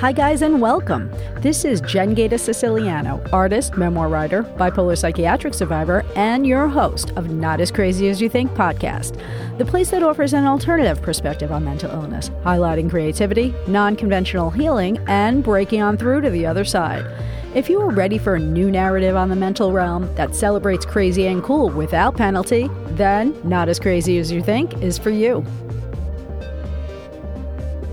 Hi, guys, and welcome. This is Jen Gaita Siciliano, artist, memoir writer, bipolar psychiatric survivor, and your host of Not As Crazy As You Think podcast, the place that offers an alternative perspective on mental illness, highlighting creativity, non conventional healing, and breaking on through to the other side. If you are ready for a new narrative on the mental realm that celebrates crazy and cool without penalty, then Not As Crazy As You Think is for you.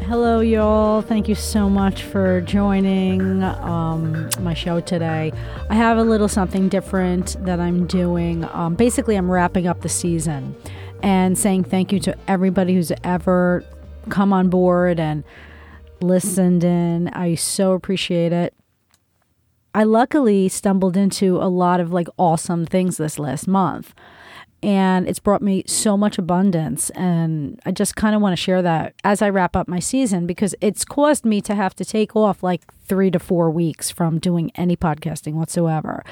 Hello, y'all. Thank you so much for joining um, my show today. I have a little something different that I'm doing. Um, basically, I'm wrapping up the season and saying thank you to everybody who's ever come on board and listened in. I so appreciate it. I luckily stumbled into a lot of like awesome things this last month and it's brought me so much abundance and i just kind of want to share that as i wrap up my season because it's caused me to have to take off like three to four weeks from doing any podcasting whatsoever.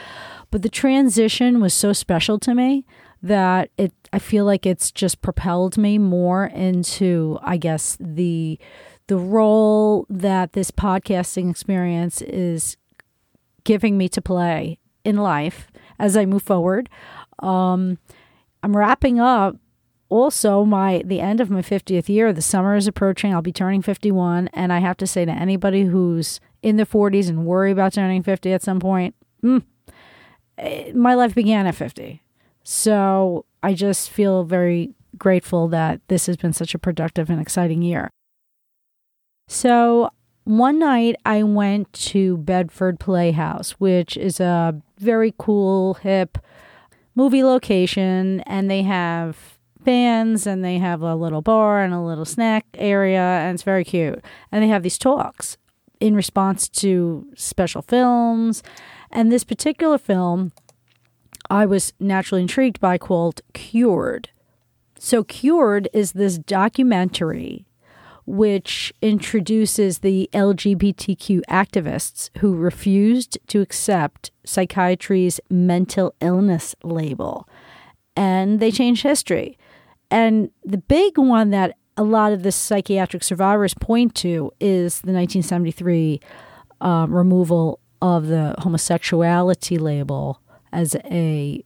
But the transition was so special to me that it i feel like it's just propelled me more into i guess the the role that this podcasting experience is giving me to play in life as i move forward. Um, I'm wrapping up also my the end of my 50th year. The summer is approaching. I'll be turning 51 and i have to say to anybody who's in the 40s and worry about turning 50 at some point mm, my life began at 50 so i just feel very grateful that this has been such a productive and exciting year. So one night i went to bedford playhouse which is a very cool hip movie location and they have bands and they have a little bar and a little snack area and it's very cute. And they have these talks in response to special films. And this particular film I was naturally intrigued by called Cured. So Cured is this documentary which introduces the LGBTQ activists who refused to accept psychiatry's mental illness label. And they changed history. And the big one that a lot of the psychiatric survivors point to is the 1973 um, removal of the homosexuality label as a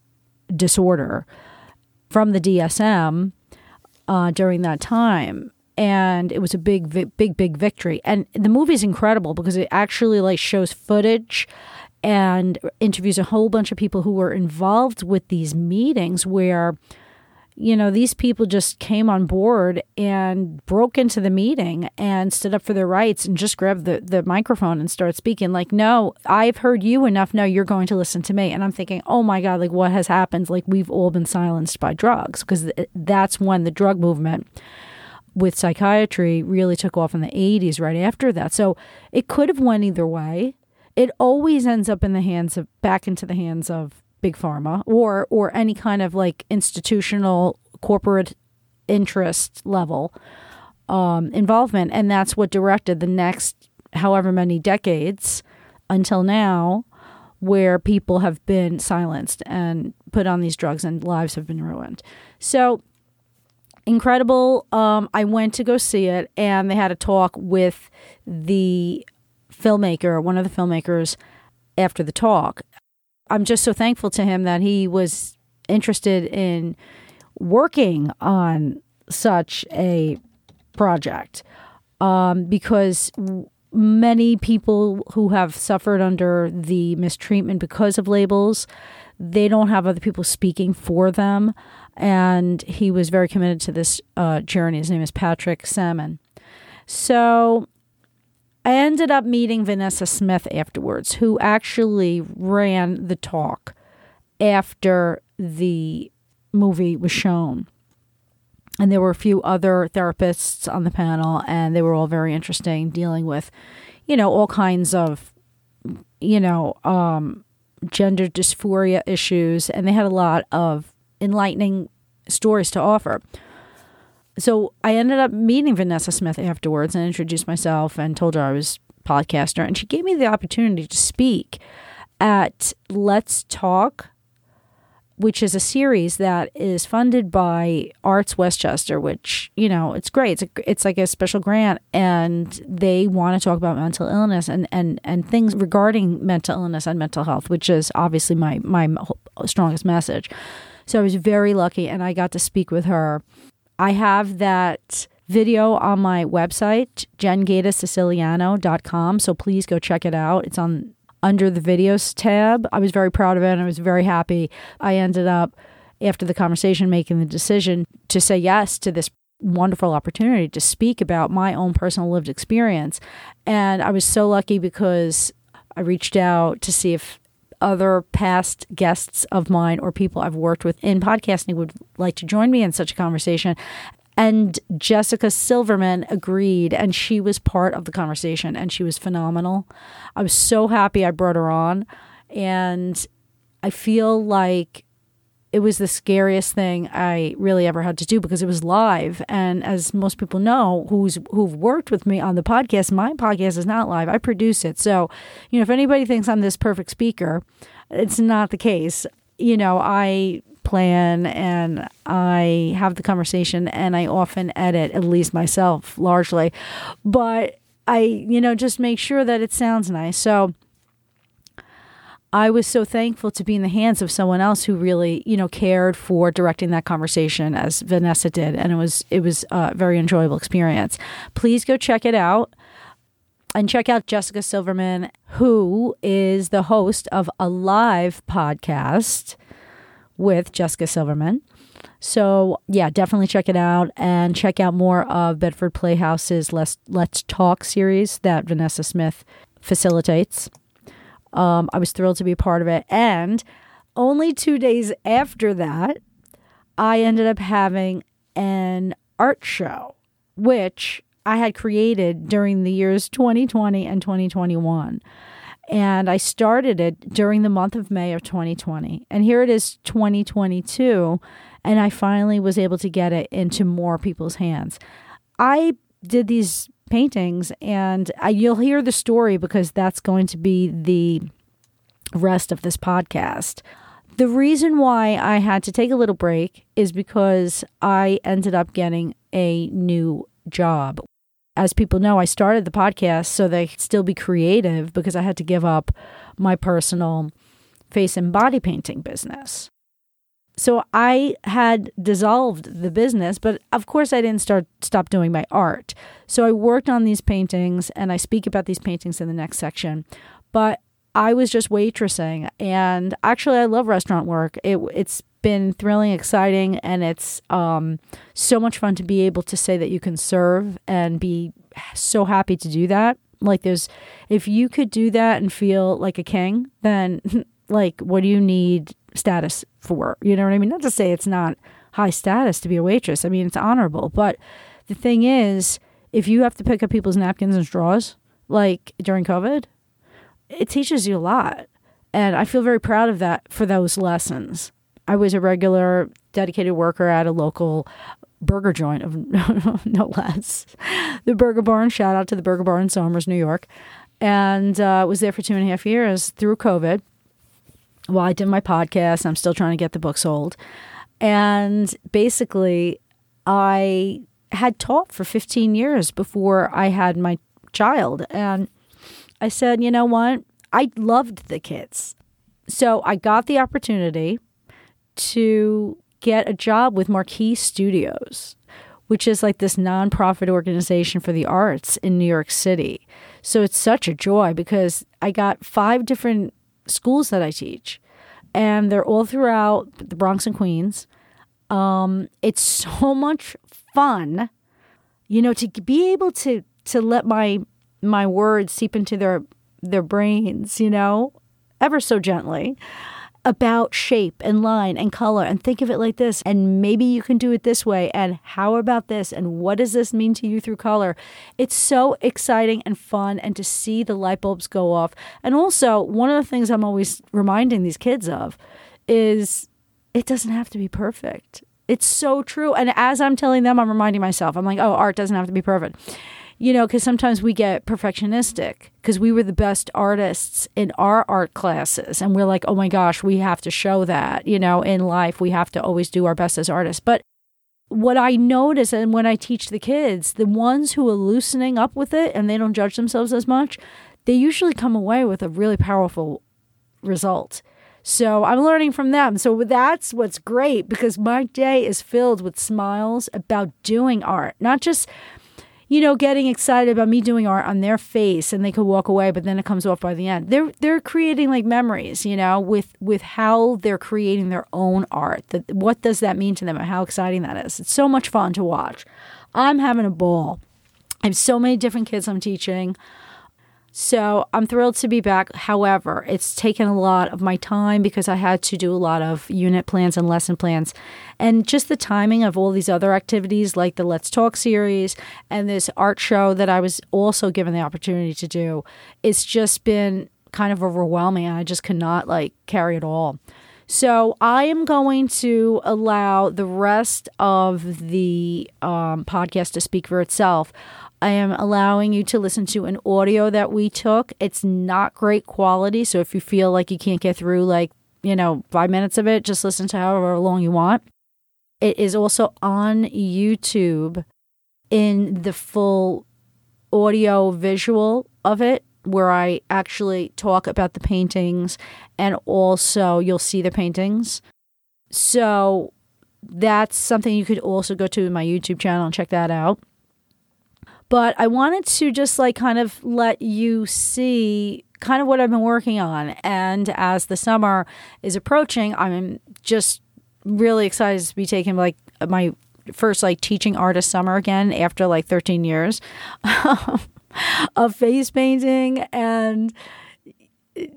disorder from the DSM uh, during that time and it was a big big big victory. And the movie is incredible because it actually like shows footage and interviews a whole bunch of people who were involved with these meetings where you know these people just came on board and broke into the meeting and stood up for their rights and just grabbed the, the microphone and started speaking. Like no i've heard you enough. Now you're going to listen to me. And i'm thinking oh my god like what has happened? Like we've all been silenced by drugs because that's when the drug movement with psychiatry really took off in the 80s right after that. So it could have went either way. It always ends up in the hands of back into the hands of big pharma or or any kind of like institutional corporate interest level um, involvement and that's what directed the next however many decades until now where people have been silenced and put on these drugs and lives have been ruined. So incredible. Um, I went to go see it, and they had a talk with the filmmaker, one of the filmmakers, after the talk. I'm just so thankful to him that he was interested in working on such a project um, because many people who have suffered under the mistreatment because of labels they don't have other people speaking for them and he was very committed to this uh, journey. His name is Patrick Sammon. So I ended up meeting Vanessa Smith afterwards, who actually ran the talk after the movie was shown. And there were a few other therapists on the panel, and they were all very interesting, dealing with, you know, all kinds of, you know, um, gender dysphoria issues. And they had a lot of enlightening stories to offer. So I ended up meeting Vanessa Smith afterwards and introduced myself and told her I was podcaster and she gave me the opportunity to speak at Let's Talk which is a series that is funded by Arts Westchester, which you know it's great. It's a, it's like a special grant, and they want to talk about mental illness and and and things regarding mental illness and mental health, which is obviously my my strongest message. So I was very lucky, and I got to speak with her. I have that video on my website, jengaitasiciliano.com. So please go check it out. It's on under the videos tab. I was very proud of it and I was very happy. I ended up, after the conversation, making the decision to say yes to this wonderful opportunity to speak about my own personal lived experience. And I was so lucky because I reached out to see if other past guests of mine or people I've worked with in podcasting would like to join me in such a conversation. And Jessica Silverman agreed, and she was part of the conversation, and she was phenomenal. I was so happy I brought her on, and I feel like it was the scariest thing I really ever had to do because it was live. And as most people know, who's who've worked with me on the podcast, my podcast is not live. I produce it. So, you know, if anybody thinks I'm this perfect speaker, it's not the case. You know, I plan and I have the conversation and I often edit, at least myself, largely. But I, you know, just make sure that it sounds nice. So I was so thankful to be in the hands of someone else who really, you know, cared for directing that conversation as Vanessa did. And it was it was a very enjoyable experience. Please go check it out and check out Jessica Silverman, who is the host of a live podcast with Jessica Silverman. So, yeah, definitely check it out and check out more of Bedford Playhouse's Let's, Let's Talk series that Vanessa Smith facilitates. Um, I was thrilled to be a part of it. And only two days after that, I ended up having an art show, which I had created during the years 2020 and 2021. And I started it during the month of May of 2020. And here it is 2022. And I finally was able to get it into more people's hands. I did these paintings, and I, you'll hear the story because that's going to be the rest of this podcast. The reason why I had to take a little break is because I ended up getting a new job as people know, I started the podcast so they could still be creative because I had to give up my personal face and body painting business. So I had dissolved the business, but of course I didn't start stop doing my art. So I worked on these paintings and I speak about these paintings in the next section. But I was just waitressing and actually I love restaurant work. It it's been thrilling, exciting, and it's um, so much fun to be able to say that you can serve and be so happy to do that. Like, there's, if you could do that and feel like a king, then like, what do you need status for? You know what I mean? Not to say it's not high status to be a waitress. I mean, it's honorable. But the thing is, if you have to pick up people's napkins and straws, like during COVID, it teaches you a lot. And I feel very proud of that for those lessons. I was a regular dedicated worker at a local burger joint of no less. The Burger Barn, shout out to the Burger Barn in Somers, New York. And uh, was there for two and a half years through COVID while I did my podcast. I'm still trying to get the book sold. And basically, I had taught for 15 years before I had my child. And I said, you know what? I loved the kids. So I got the opportunity to get a job with Marquis Studios, which is like this nonprofit organization for the arts in New York City. So it's such a joy because I got five different schools that I teach, and they're all throughout the Bronx and Queens. Um, it's so much fun, you know, to be able to to let my my words seep into their their brains, you know, ever so gently about shape and line and color and think of it like this and maybe you can do it this way and how about this and what does this mean to you through color? It's so exciting and fun and to see the light bulbs go off. And also one of the things i'm always reminding these kids of is it doesn't have to be perfect. It's so true. And as i'm telling them i'm reminding myself. I'm like oh art doesn't have to be perfect you know, because sometimes we get perfectionistic because we were the best artists in our art classes. And we're like, oh my gosh, we have to show that, you know, in life, we have to always do our best as artists. But what I notice and when I teach the kids, the ones who are loosening up with it and they don't judge themselves as much, they usually come away with a really powerful result. So I'm learning from them. So that's what's great because my day is filled with smiles about doing art, not just you know, getting excited about me doing art on their face and they could walk away, but then it comes off by the end. They're they're creating like memories, you know, with with how they're creating their own art. That what does that mean to them and how exciting that is. It's so much fun to watch. I'm having a ball. I have so many different kids I'm teaching. So I'm thrilled to be back. However, it's taken a lot of my time because I had to do a lot of unit plans and lesson plans. And just the timing of all these other activities like the Let's Talk series and this art show that I was also given the opportunity to do, it's just been kind of overwhelming. And I just could not like carry it all. So I am going to allow the rest of the um, podcast to speak for itself. I am allowing you to listen to an audio that we took. It's not great quality. So if you feel like you can't get through like, you know, five minutes of it, just listen to however long you want. It is also on YouTube in the full audio visual of it, where I actually talk about the paintings and also you'll see the paintings. So that's something you could also go to my YouTube channel and check that out. But I wanted to just like kind of let you see kind of what I've been working on. And as the summer is approaching, I'm just really excited to be taking like my first like teaching artist summer again after like 13 years of face painting and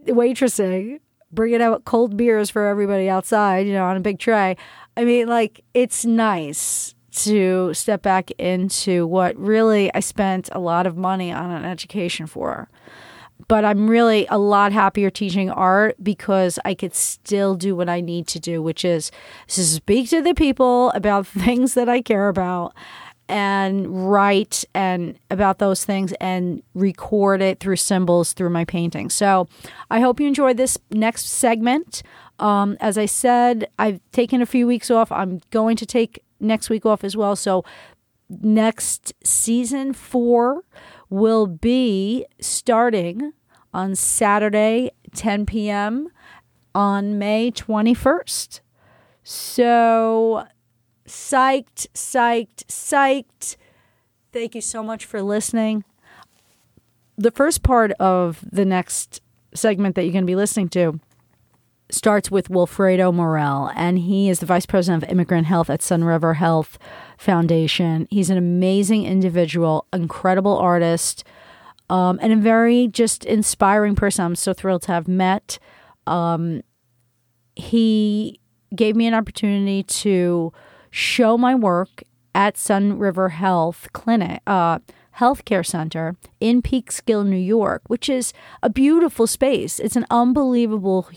waitressing, bringing out cold beers for everybody outside, you know, on a big tray. I mean, like, it's nice to step back into what really I spent a lot of money on an education for. But I'm really a lot happier teaching art because I could still do what I need to do, which is to speak to the people about things that I care about and write and about those things and record it through symbols through my painting. So I hope you enjoy this next segment. Um, as I said, I've taken a few weeks off. I'm going to take next week off as well. So next season four will be starting on Saturday, 10 p.m. on May 21st. So psyched, psyched, psyched. Thank you so much for listening. The first part of the next segment that you're going to be listening to starts with Wilfredo Morel, and he is the vice president of immigrant health at Sunriver Health Foundation. He's an amazing individual, incredible artist, um, and a very just inspiring person. I'm so thrilled to have met. Um, he gave me an opportunity to show my work at Sunriver Health Clinic. Uh, Healthcare Center in Peekskill, New York, which is a beautiful space. It's an unbelievable,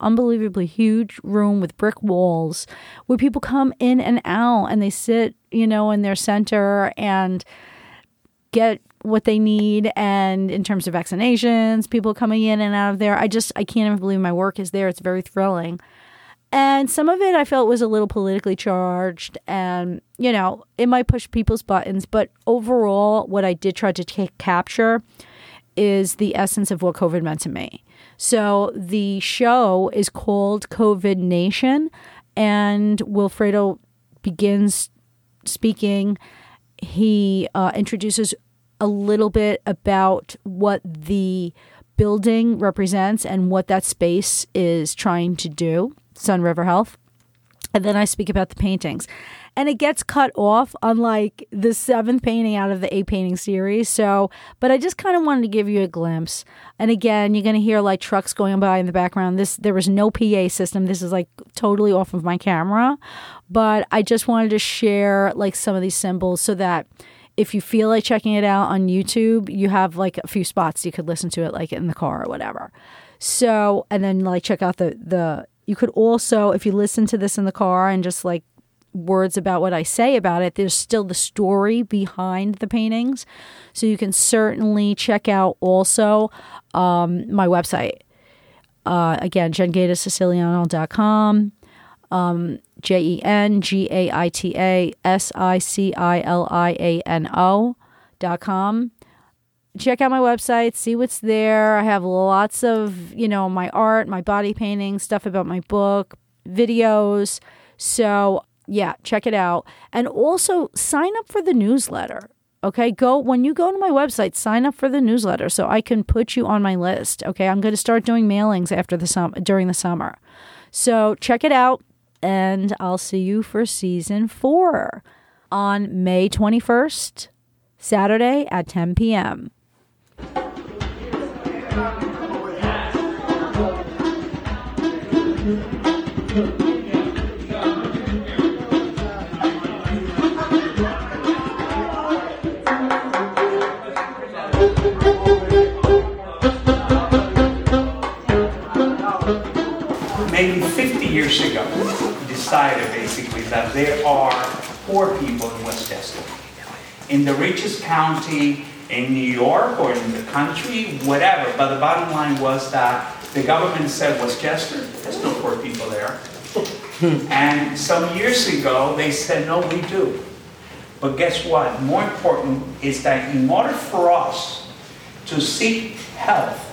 unbelievably huge room with brick walls where people come in and out and they sit, you know, in their center and get what they need. And in terms of vaccinations people coming in and out of there. I just i can't even believe my work is there. It's very thrilling and some of it I felt was a little politically charged and, you know, it might push people's buttons. But overall, what I did try to capture is the essence of what COVID meant to me. So the show is called COVID Nation, and Wilfredo begins speaking. He uh, introduces a little bit about what the building represents and what that space is trying to do. Sunriver Health. And then I speak about the paintings. And it gets cut off, unlike the seventh painting out of the eight painting series. So, but I just kind of wanted to give you a glimpse. And again, you're going to hear like trucks going by in the background. This there was no PA system. This is like totally off of my camera. But I just wanted to share like some of these symbols so that if you feel like checking it out on YouTube, you have like a few spots you could listen to it like in the car or whatever. So, and then like check out the the you could also, if you listen to this in the car and just like words about what I say about it. There's still the story behind the paintings. So you can certainly check out also um, my website. Uh, again, jengaita um, J E N G A I T A S I C I L I A N O dot com. Check out my website, see what's there. I have lots of, you know, my art, my body painting, stuff about my book, videos. So, yeah, check it out. And also sign up for the newsletter. Okay, go when you go to my website, sign up for the newsletter so I can put you on my list. Okay, I'm going to start doing mailings after the sum during the summer. So, check it out and I'll see you for season 4 on May 21st, Saturday at 10 p.m. maybe 50 years ago, decided basically that there are poor people in Westchester. In the richest county in New York or in the country, whatever. But the bottom line was that the government said Westchester, there's no poor people there. and some years ago, they said, no, we do. But guess what? More important is that in order for us to seek health,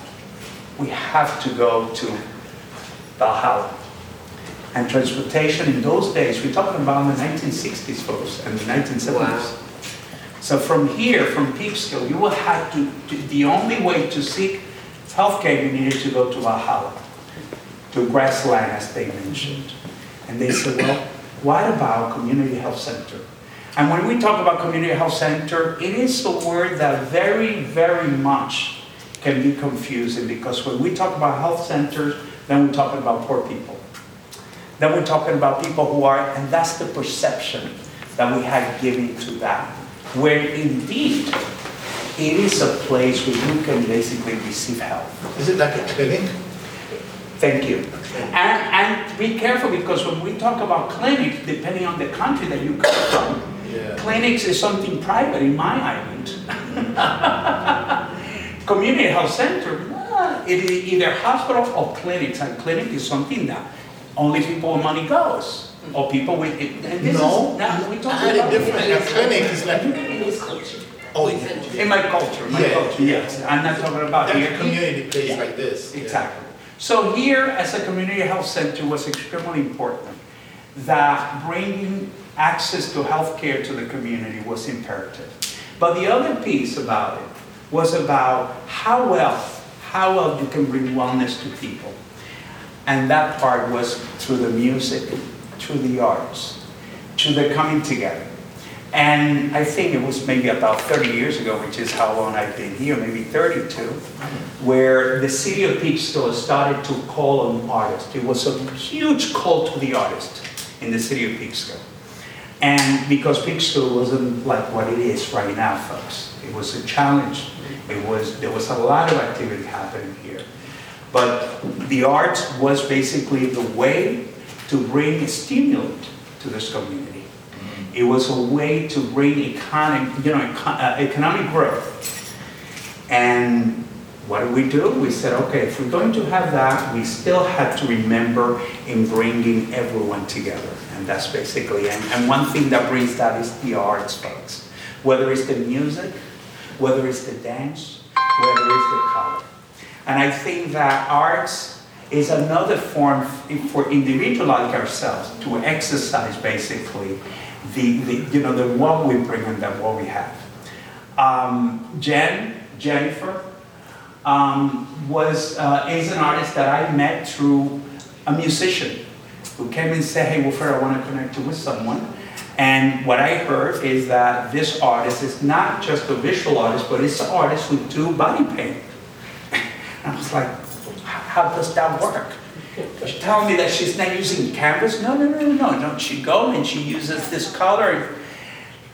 we have to go to Valhalla. And transportation in those days, we're talking about the 1960s, folks, and the 1970s. Wow. So from here, from Peekskill, you will have to, to, the only way to seek healthcare, you needed to go to Valhalla, to grassland, as they mentioned. And they said, well, what about community health center? And when we talk about community health center, it is a word that very, very much can be confusing because when we talk about health centers, then we're talking about poor people. Then we're talking about people who are, and that's the perception that we have given to that. Where indeed, it is a place where you can basically receive help. Is it like a clinic? Thank you. And, and be careful because when we talk about clinics, depending on the country that you come from, yeah. clinics is something private in my island. Community health center, it is either hospital or clinics, and clinic is something that only people with money goes, or people with. And this no, is, now we talk I had a different. A clinic is like. Oh, yeah. In my culture, my yeah, culture, yes. I'm not talking about here. community place yeah. like this. Exactly. Yeah. So here, as a community health center, was extremely important that bringing access to healthcare to the community was imperative. But the other piece about it was about how well how well you can bring wellness to people. And that part was through the music, through the arts, through the coming together. And I think it was maybe about 30 years ago, which is how long I've been here, maybe 32, where the city of Peekskill started to call on artists. It was a huge call to the artist in the city of Peekskill. And because Peekskill wasn't like what it is right now, folks, it was a challenge it was, there was a lot of activity happening here. But the arts was basically the way to bring a stimulant to this community. It was a way to bring economic, you know, uh, economic growth. And what did we do? We said, okay, if we're going to have that, we still have to remember in bringing everyone together. And that's basically, and, and one thing that brings that is the arts, folks. Whether it's the music, whether it's the dance, whether it's the color. And I think that arts is another form for individuals like ourselves to exercise basically the, the you know the what we bring and that what we have. Um, Jen, Jennifer, um, was uh, is an artist that I met through a musician who came and said, "Hey, Wilfred, I want to connect you with someone." And what I heard is that this artist is not just a visual artist, but it's an artist who do body paint. And I was like, how does that work? She's telling me that she's not using canvas. No, no, no, no, no. She goes and she uses this color.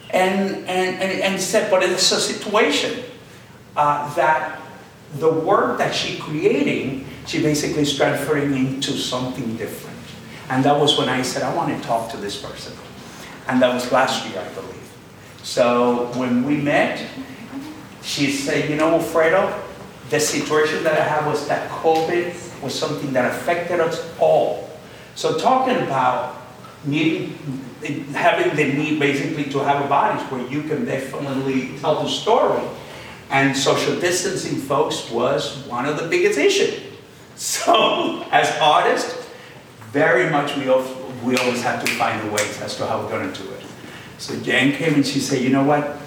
And, and, and, and said, but it's a situation uh, that the work that she's creating, she basically is transferring into something different. And that was when I said, I want to talk to this person. and that was last year, I believe. So when we met, she said, you know, Alfredo, the situation that I had was that COVID was something that affected us all. So talking about needing, having the need basically to have a bodies where you can definitely tell the story. And social distancing, folks, was one of the biggest issues. So as artists, very much we, al- we always have to find ways as to how we're gonna do it. So Jen came and she said, you know what?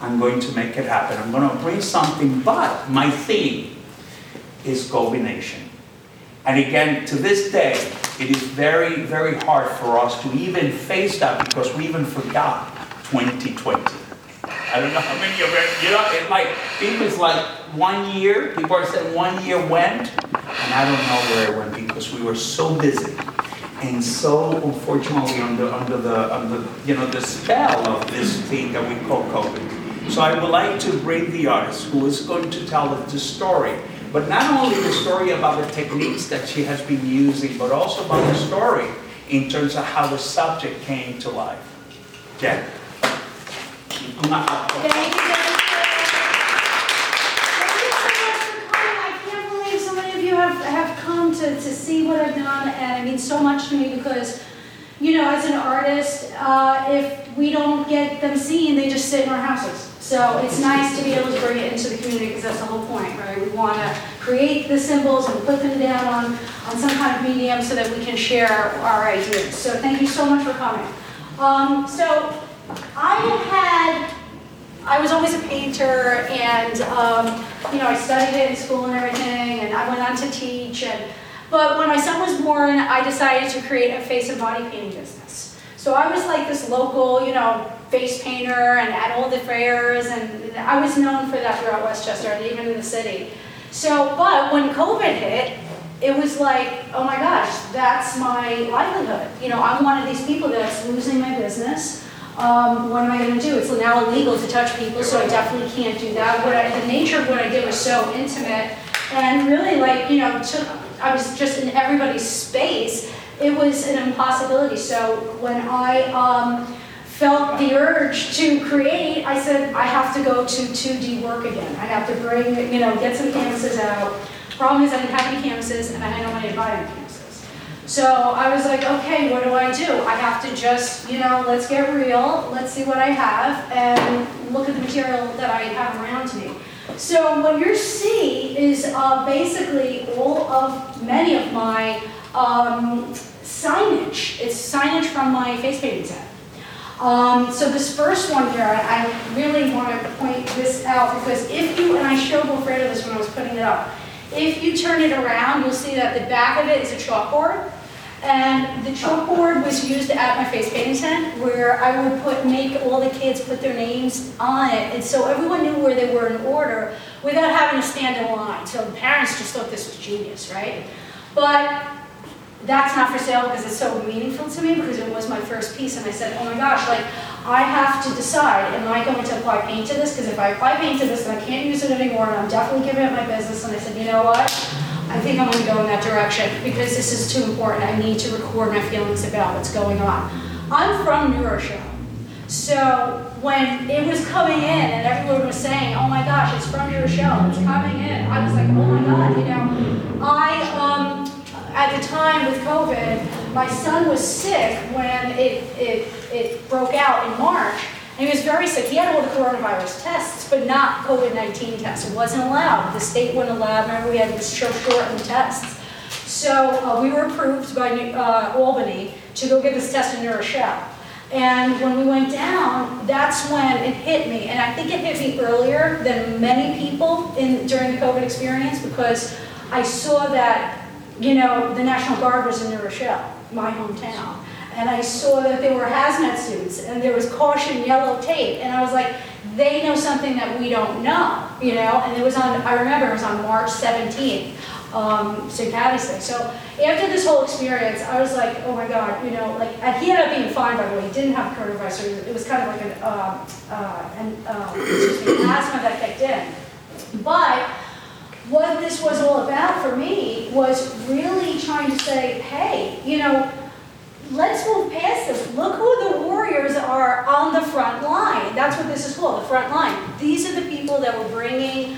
I'm going to make it happen. I'm gonna bring something, but my theme is COVID Nation. And again, to this day, it is very, very hard for us to even face that because we even forgot 2020. I don't know how many of it, you know, it's like, people is like one year, people are saying one year went, and I don't know where it went because we were so busy and so unfortunately under, under the, under, you know, the spell of this thing that we call COVID. So I would like to bring the artist who is going to tell us the story, but not only the story about the techniques that she has been using, but also about the story in terms of how the subject came to life. Jen. Thank you have, have come to, to see what I've done, and it means so much to me because, you know, as an artist, uh, if we don't get them seen, they just sit in our houses. So it's nice to be able to bring it into the community, because that's the whole point, right? We want to create the symbols and put them down on, on some kind of medium so that we can share our ideas. So thank you so much for coming. Um, so I had I was always a painter and, um, you know, I studied it in school and everything and I went on to teach and, but when my son was born, I decided to create a face and body painting business. So I was like this local, you know, face painter and at all the fairs and I was known for that throughout Westchester and even in the city. So, but when COVID hit, it was like, oh my gosh, that's my livelihood. You know, I'm one of these people that's losing my business. Um, what am I going to do? It's now illegal to touch people, so I definitely can't do that. What I, the nature of what I did was so intimate, and really, like you know, took, I was just in everybody's space. It was an impossibility. So when I um, felt the urge to create, I said I have to go to 2D work again. I have to bring, you know, get some canvases out. Problem is, I didn't have any canvases, and I no money to buy any canvases. So I was like, okay, what do I do? I have to just, you know, let's get real, let's see what I have, and look at the material that I have around me. So what you're seeing is uh, basically all of, many of my um, signage. It's signage from my face painting set. Um, so this first one here, I really want to point this out because if you, and I showed Wilfredo this when I was putting it up, if you turn it around, you'll see that the back of it is a chalkboard. And the chalkboard was used at my face painting tent where I would put, make all the kids put their names on it. And so everyone knew where they were in order without having to stand in line. So the parents just thought this was genius, right? But that's not for sale because it's so meaningful to me because it was my first piece and I said, oh my gosh, like I have to decide, am I going to apply paint to this? Because if I apply paint to this, then I can't use it anymore and I'm definitely giving up my business. And I said, you know what? I think I'm going to go in that direction because this is too important. I need to record my feelings about what's going on. I'm from New Rochelle. So when it was coming in and everyone was saying, oh my gosh, it's from New Rochelle, it's coming in, I was like, oh my God, you know. I, um, at the time with COVID, my son was sick when it, it, it broke out in March. And he was very sick. He had all the coronavirus tests, but not COVID-19 tests. It wasn't allowed. The state wouldn't allow. Remember, we had these short, shortened tests. So uh, we were approved by uh, Albany to go get this test in New Rochelle. And when we went down, that's when it hit me. And I think it hit me earlier than many people in during the COVID experience because I saw that, you know, the National Guard was in New Rochelle, my hometown and I saw that there were hazmat suits and there was caution yellow tape and I was like, they know something that we don't know, you know? And it was on, I remember it was on March 17th, um, St. Patty's Day. So after this whole experience, I was like, oh my God, you know, like, and he ended up being fine by the way, he didn't have coronavirus, it was kind of like an, uh, uh, an uh, me, asthma that kicked in. But what this was all about for me was really trying to say, hey, you know, let's move past this. Look who the warriors are on the front line. That's what this is called, the front line. These are the people that were bringing,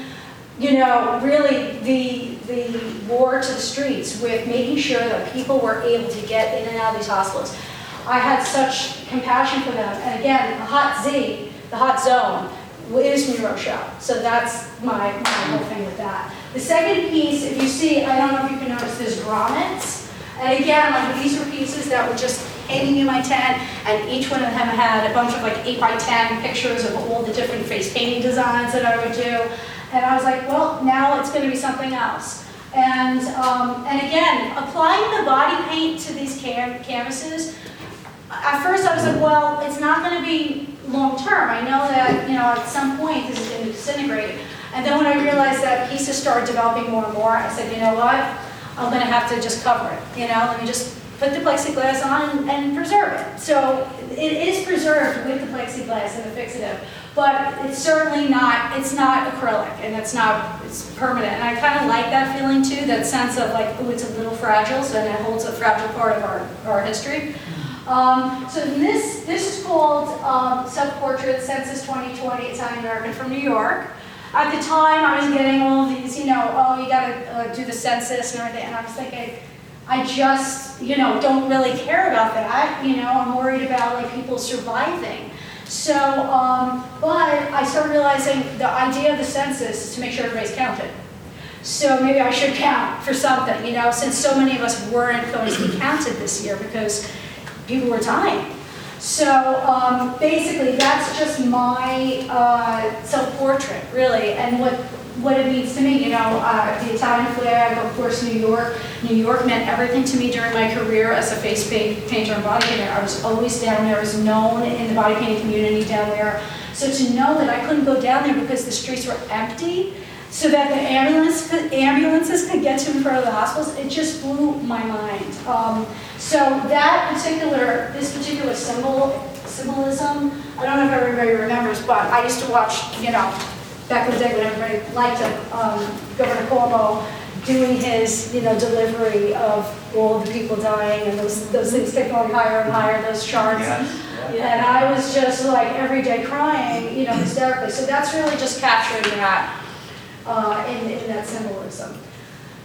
you know, really the, the war to the streets with making sure that people were able to get in and out of these hospitals. I had such compassion for them. And again, the hot Z, the hot zone, is New Rochelle. So that's my, my whole thing with that. The second piece, if you see, I don't know if you can notice, there's grommets. And again, like these were pieces that were just hanging in my tent, and each one of them had a bunch of like eight by 10 pictures of all the different face painting designs that I would do. And I was like, well, now it's gonna be something else. And, um, and again, applying the body paint to these canvases, at first I was like, well, it's not gonna be long-term. I know that, you know, at some point this is gonna disintegrate. And then when I realized that pieces started developing more and more, I said, you know what? I'm gonna have to just cover it, you know? Let me just put the plexiglass on and, preserve it. So it is preserved with the plexiglass and the fixative, but it's certainly not, it's not acrylic and it's not, it's permanent. And I kind of like that feeling too, that sense of like, oh, it's a little fragile, so it holds a fragile part of our, our history. Um, so this, this is called um, Self-Portrait Census 2020 Italian American from New York. At the time, I was getting all these, you know, oh, you gotta uh, do the census and everything, and I was thinking, I just, you know, don't really care about that. I, you know, I'm worried about like people surviving. So, um, but I started realizing the idea of the census is to make sure everybody's counted. So maybe I should count for something, you know, since so many of us weren't going to be counted this year because people were dying. So um, basically, that's just my uh, self-portrait, really, and what what it means to me. You know, uh, the Italian flag, of course, New York. New York meant everything to me during my career as a face paint, painter and body painter. I was always down there. I was known in the body painting community down there. So to know that I couldn't go down there because the streets were empty, so that the ambulance could, ambulances could get to in front of the hospitals, it just blew my mind. Um, so that particular, this particular symbol, symbolism, I don't know if everybody remembers, but I used to watch, you know, back in the day when everybody liked um, Governor Cuomo doing his, you know, delivery of all the people dying and those, those things kept going higher and higher, those charts. Yes. And I was just like every day crying, you know, hysterically. So that's really just capturing that uh, in, in that symbolism.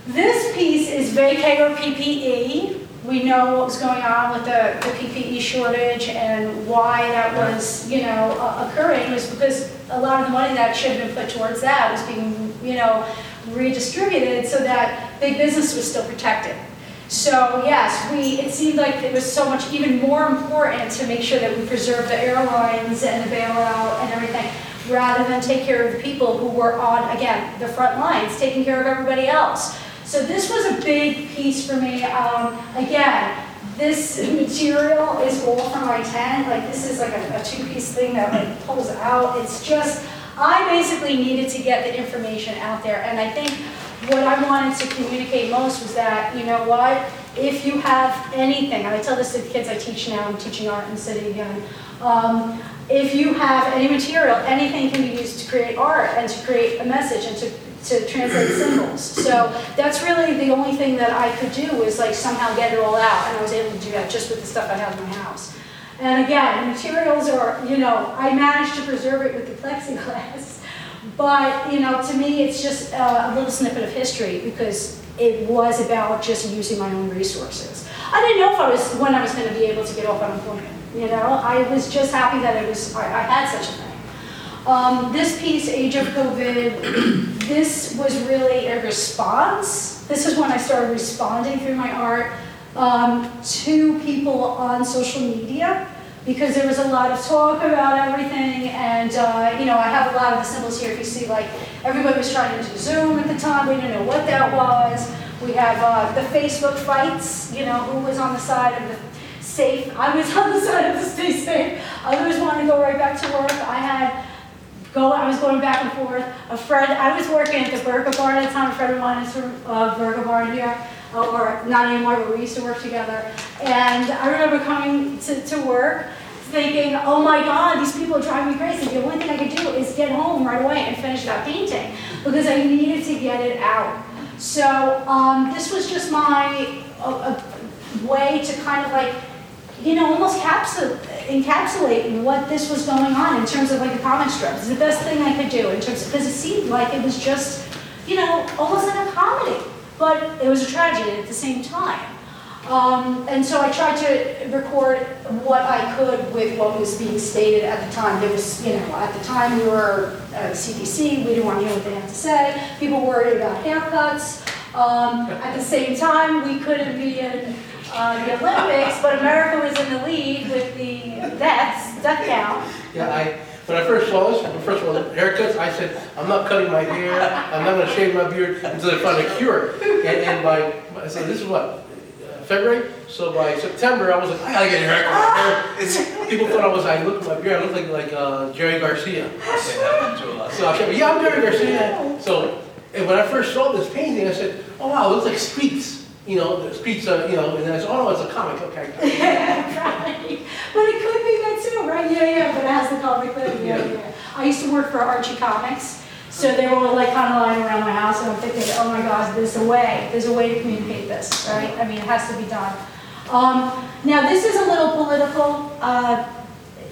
This piece is vacay or PPE. We know what was going on with the, the PPE shortage and why that was, you know, uh, occurring was because a lot of the money that should have been put towards that was being, you know, redistributed so that big business was still protected. So yes, we, it seemed like it was so much even more important to make sure that we preserve the airlines and the bailout and everything, rather than take care of the people who were on, again, the front lines, taking care of everybody else. So this was a big piece for me. Um, again, this material is all from my tent. Like this is like a, a two-piece thing that like pulls out. It's just, I basically needed to get the information out there. And I think what I wanted to communicate most was that, you know what, if you have anything, and I tell this to the kids I teach now, I'm teaching art in the city again. Um, if you have any material, anything can be used to create art and to create a message and to, to translate symbols. So that's really the only thing that I could do was like somehow get it all out, and I was able to do that just with the stuff I have in my house. And again, materials are, you know, I managed to preserve it with the plexiglass. But, you know, to me, it's just a little snippet of history because it was about just using my own resources. I didn't know if I was, when I was going to be able to get off unemployment, you know? I was just happy that it was, I, I had such a thing. Um, this piece, Age of COVID, this was really a response. This is when I started responding through my art um, to people on social media because there was a lot of talk about everything and uh, you know I have a lot of the symbols here if you see like everybody was trying to do Zoom at the time we didn't know what that was we have uh, the Facebook fights you know who was on the side of the safe I was on the side of the stay safe others wanted to go right back to work I had go I was going back and forth a friend I was working at the Burger Bar at the time a friend of mine is from uh, Burger Bar here uh, or not anymore, but we used to work together. And I remember coming to, to work thinking, oh my God, these people drive me crazy. The only thing I could do is get home right away and finish that painting because I needed to get it out. So um, this was just my a way to kind of like you know, almost capsul- encapsulate what this was going on in terms of like a comic strip. It's the best thing I could do in terms, because it seemed like it was just, you know, almost like a comedy, but it was a tragedy at the same time. Um, and so I tried to record what I could with what was being stated at the time. There was, you know, at the time we were uh, CDC, we didn't want to hear what they had to say. People worried about haircuts. Um, at the same time, we couldn't be in uh, the Olympics, but America was in the lead with the deaths, death count. Yeah, I, when I first saw this, first of all, haircuts, I said, I'm not cutting my hair, I'm not gonna shave my beard until they find a cure. And, and by, I said, this is what, uh, February? So by September, I was like, I gotta get a haircut. Hair- it's- People thought I was, I looked at my beard, I looked like, like, uh, Jerry Garcia. So I said, yeah, I'm Jerry Garcia. So, and when I first saw this painting, I said, oh wow, it looks like Speaks. You know, the Speaks, uh, you know, and then I said, oh no, it's a comic, okay. right. But it could be that too, right? Yeah, yeah, but it has the comic thing, yeah, yeah. I used to work for Archie Comics, so they were like kind of lying around my house, and I'm thinking, oh my God, there's a way, there's a way to communicate this, right? I mean, it has to be done. Um, now, this is a little political, uh,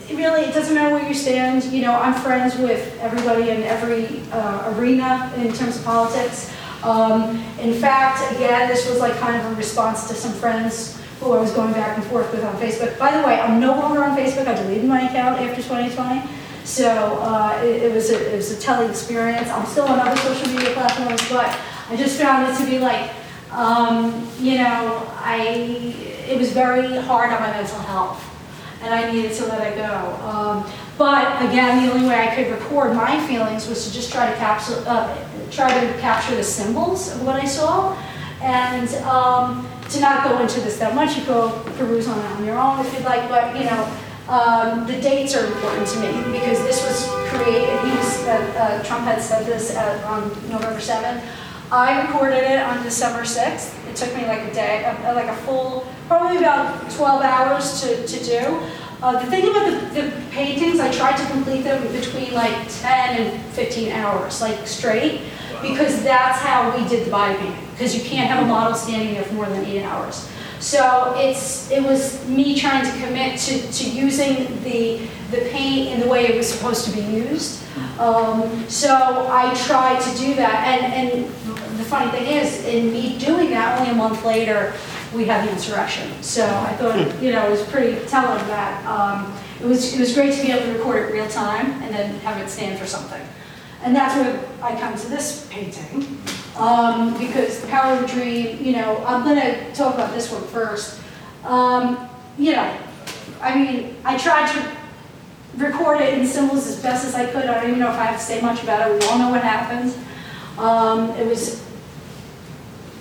it really, it doesn't matter where you stand, you know, I'm friends with everybody in every uh, arena in terms of politics. Um, in fact, again, this was like kind of a response to some friends who I was going back and forth with on Facebook. By the way, I'm no longer on Facebook. I deleted my account after 2020. So uh, it, it was a, it was a telling experience. I'm still on other social media platforms, but I just found it to be like, um, you know, I it was very hard on my mental health, and I needed to let it go. Um, but again, the only way I could record my feelings was to just try to capture, uh, try to capture the symbols of what I saw, and um, to not go into this that much. You go peruse on on your own if you'd like, but you know, um, the dates are important to me because this was created. He was uh, uh, Trump had said this uh, on November seventh. I recorded it on December sixth. It took me like a day, uh, like a full, probably about twelve hours to, to do. Uh, the thing about the, the paintings, I tried to complete them between like 10 and 15 hours, like straight, because that's how we did the body painting. Because you can't have a model standing there for more than eight hours. So it's it was me trying to commit to, to using the the paint in the way it was supposed to be used. Um, so I tried to do that, and and the funny thing is, in me doing that, only a month later, we had the insurrection. So I thought, you know, it was pretty telling that um, it was it was great to be able to record it real time and then have it stand for something. And that's where I come to this painting, um, because the power of a dream. You know, I'm gonna talk about this one first. Um, you know, I mean, I tried to record it in symbols as best as I could. I don't even know if I have to say much about it. We all know what happened. Um, it was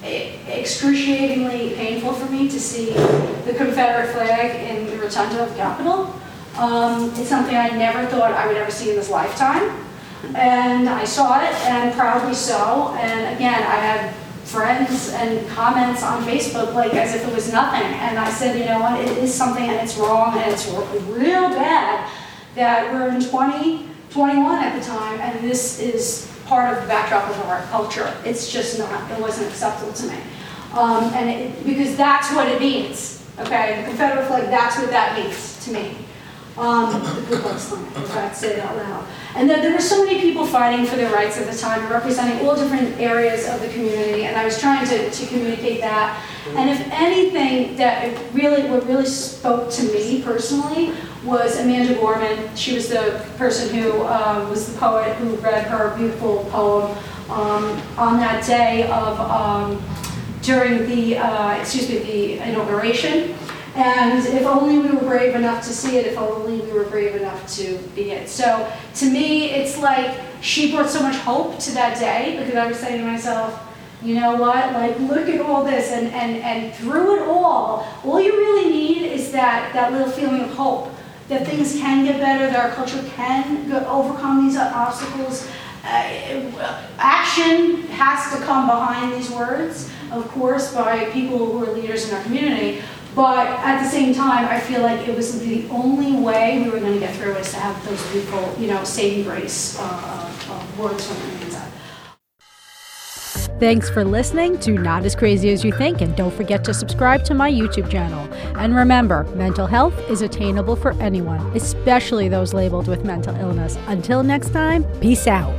excruciatingly painful for me to see the Confederate flag in the rotunda of the Capitol. Um, it's something I never thought I would ever see in this lifetime. And I saw it, and proudly so. And again, I had friends and comments on Facebook like as if it was nothing. And I said, you know what, it is something and it's wrong and it's real bad that we're in 2021 at the time and this is part of the backdrop of our culture. It's just not, it wasn't acceptable to me. Um, and it, because that's what it means, okay? The Confederate flag, that's what that means to me. Um, the Ku Klux Klan, if I say it out loud. And that there were so many people fighting for their rights at the time, representing all different areas of the community, and I was trying to, to communicate that. And if anything, that really, what really spoke to me personally was Amanda Gorman. She was the person who uh, was the poet who read her beautiful poem um, on that day of um, during the uh, excuse me the inauguration. And if only we were brave enough to see it, if only we were brave enough to be it. So to me, it's like she brought so much hope to that day because I was saying to myself, you know what, like look at all this and, and, and through it all, all you really need is that, that little feeling of hope that things can get better, that our culture can go, overcome these obstacles. Uh, action has to come behind these words, of course, by people who are leaders in our community. But at the same time, I feel like it was the only way we were going to get through is to have those people, you know, saving grace uh, uh, words from. Thanks for listening to Not As Crazy As You Think, and don't forget to subscribe to my YouTube channel. And remember, mental health is attainable for anyone, especially those labeled with mental illness. Until next time, peace out.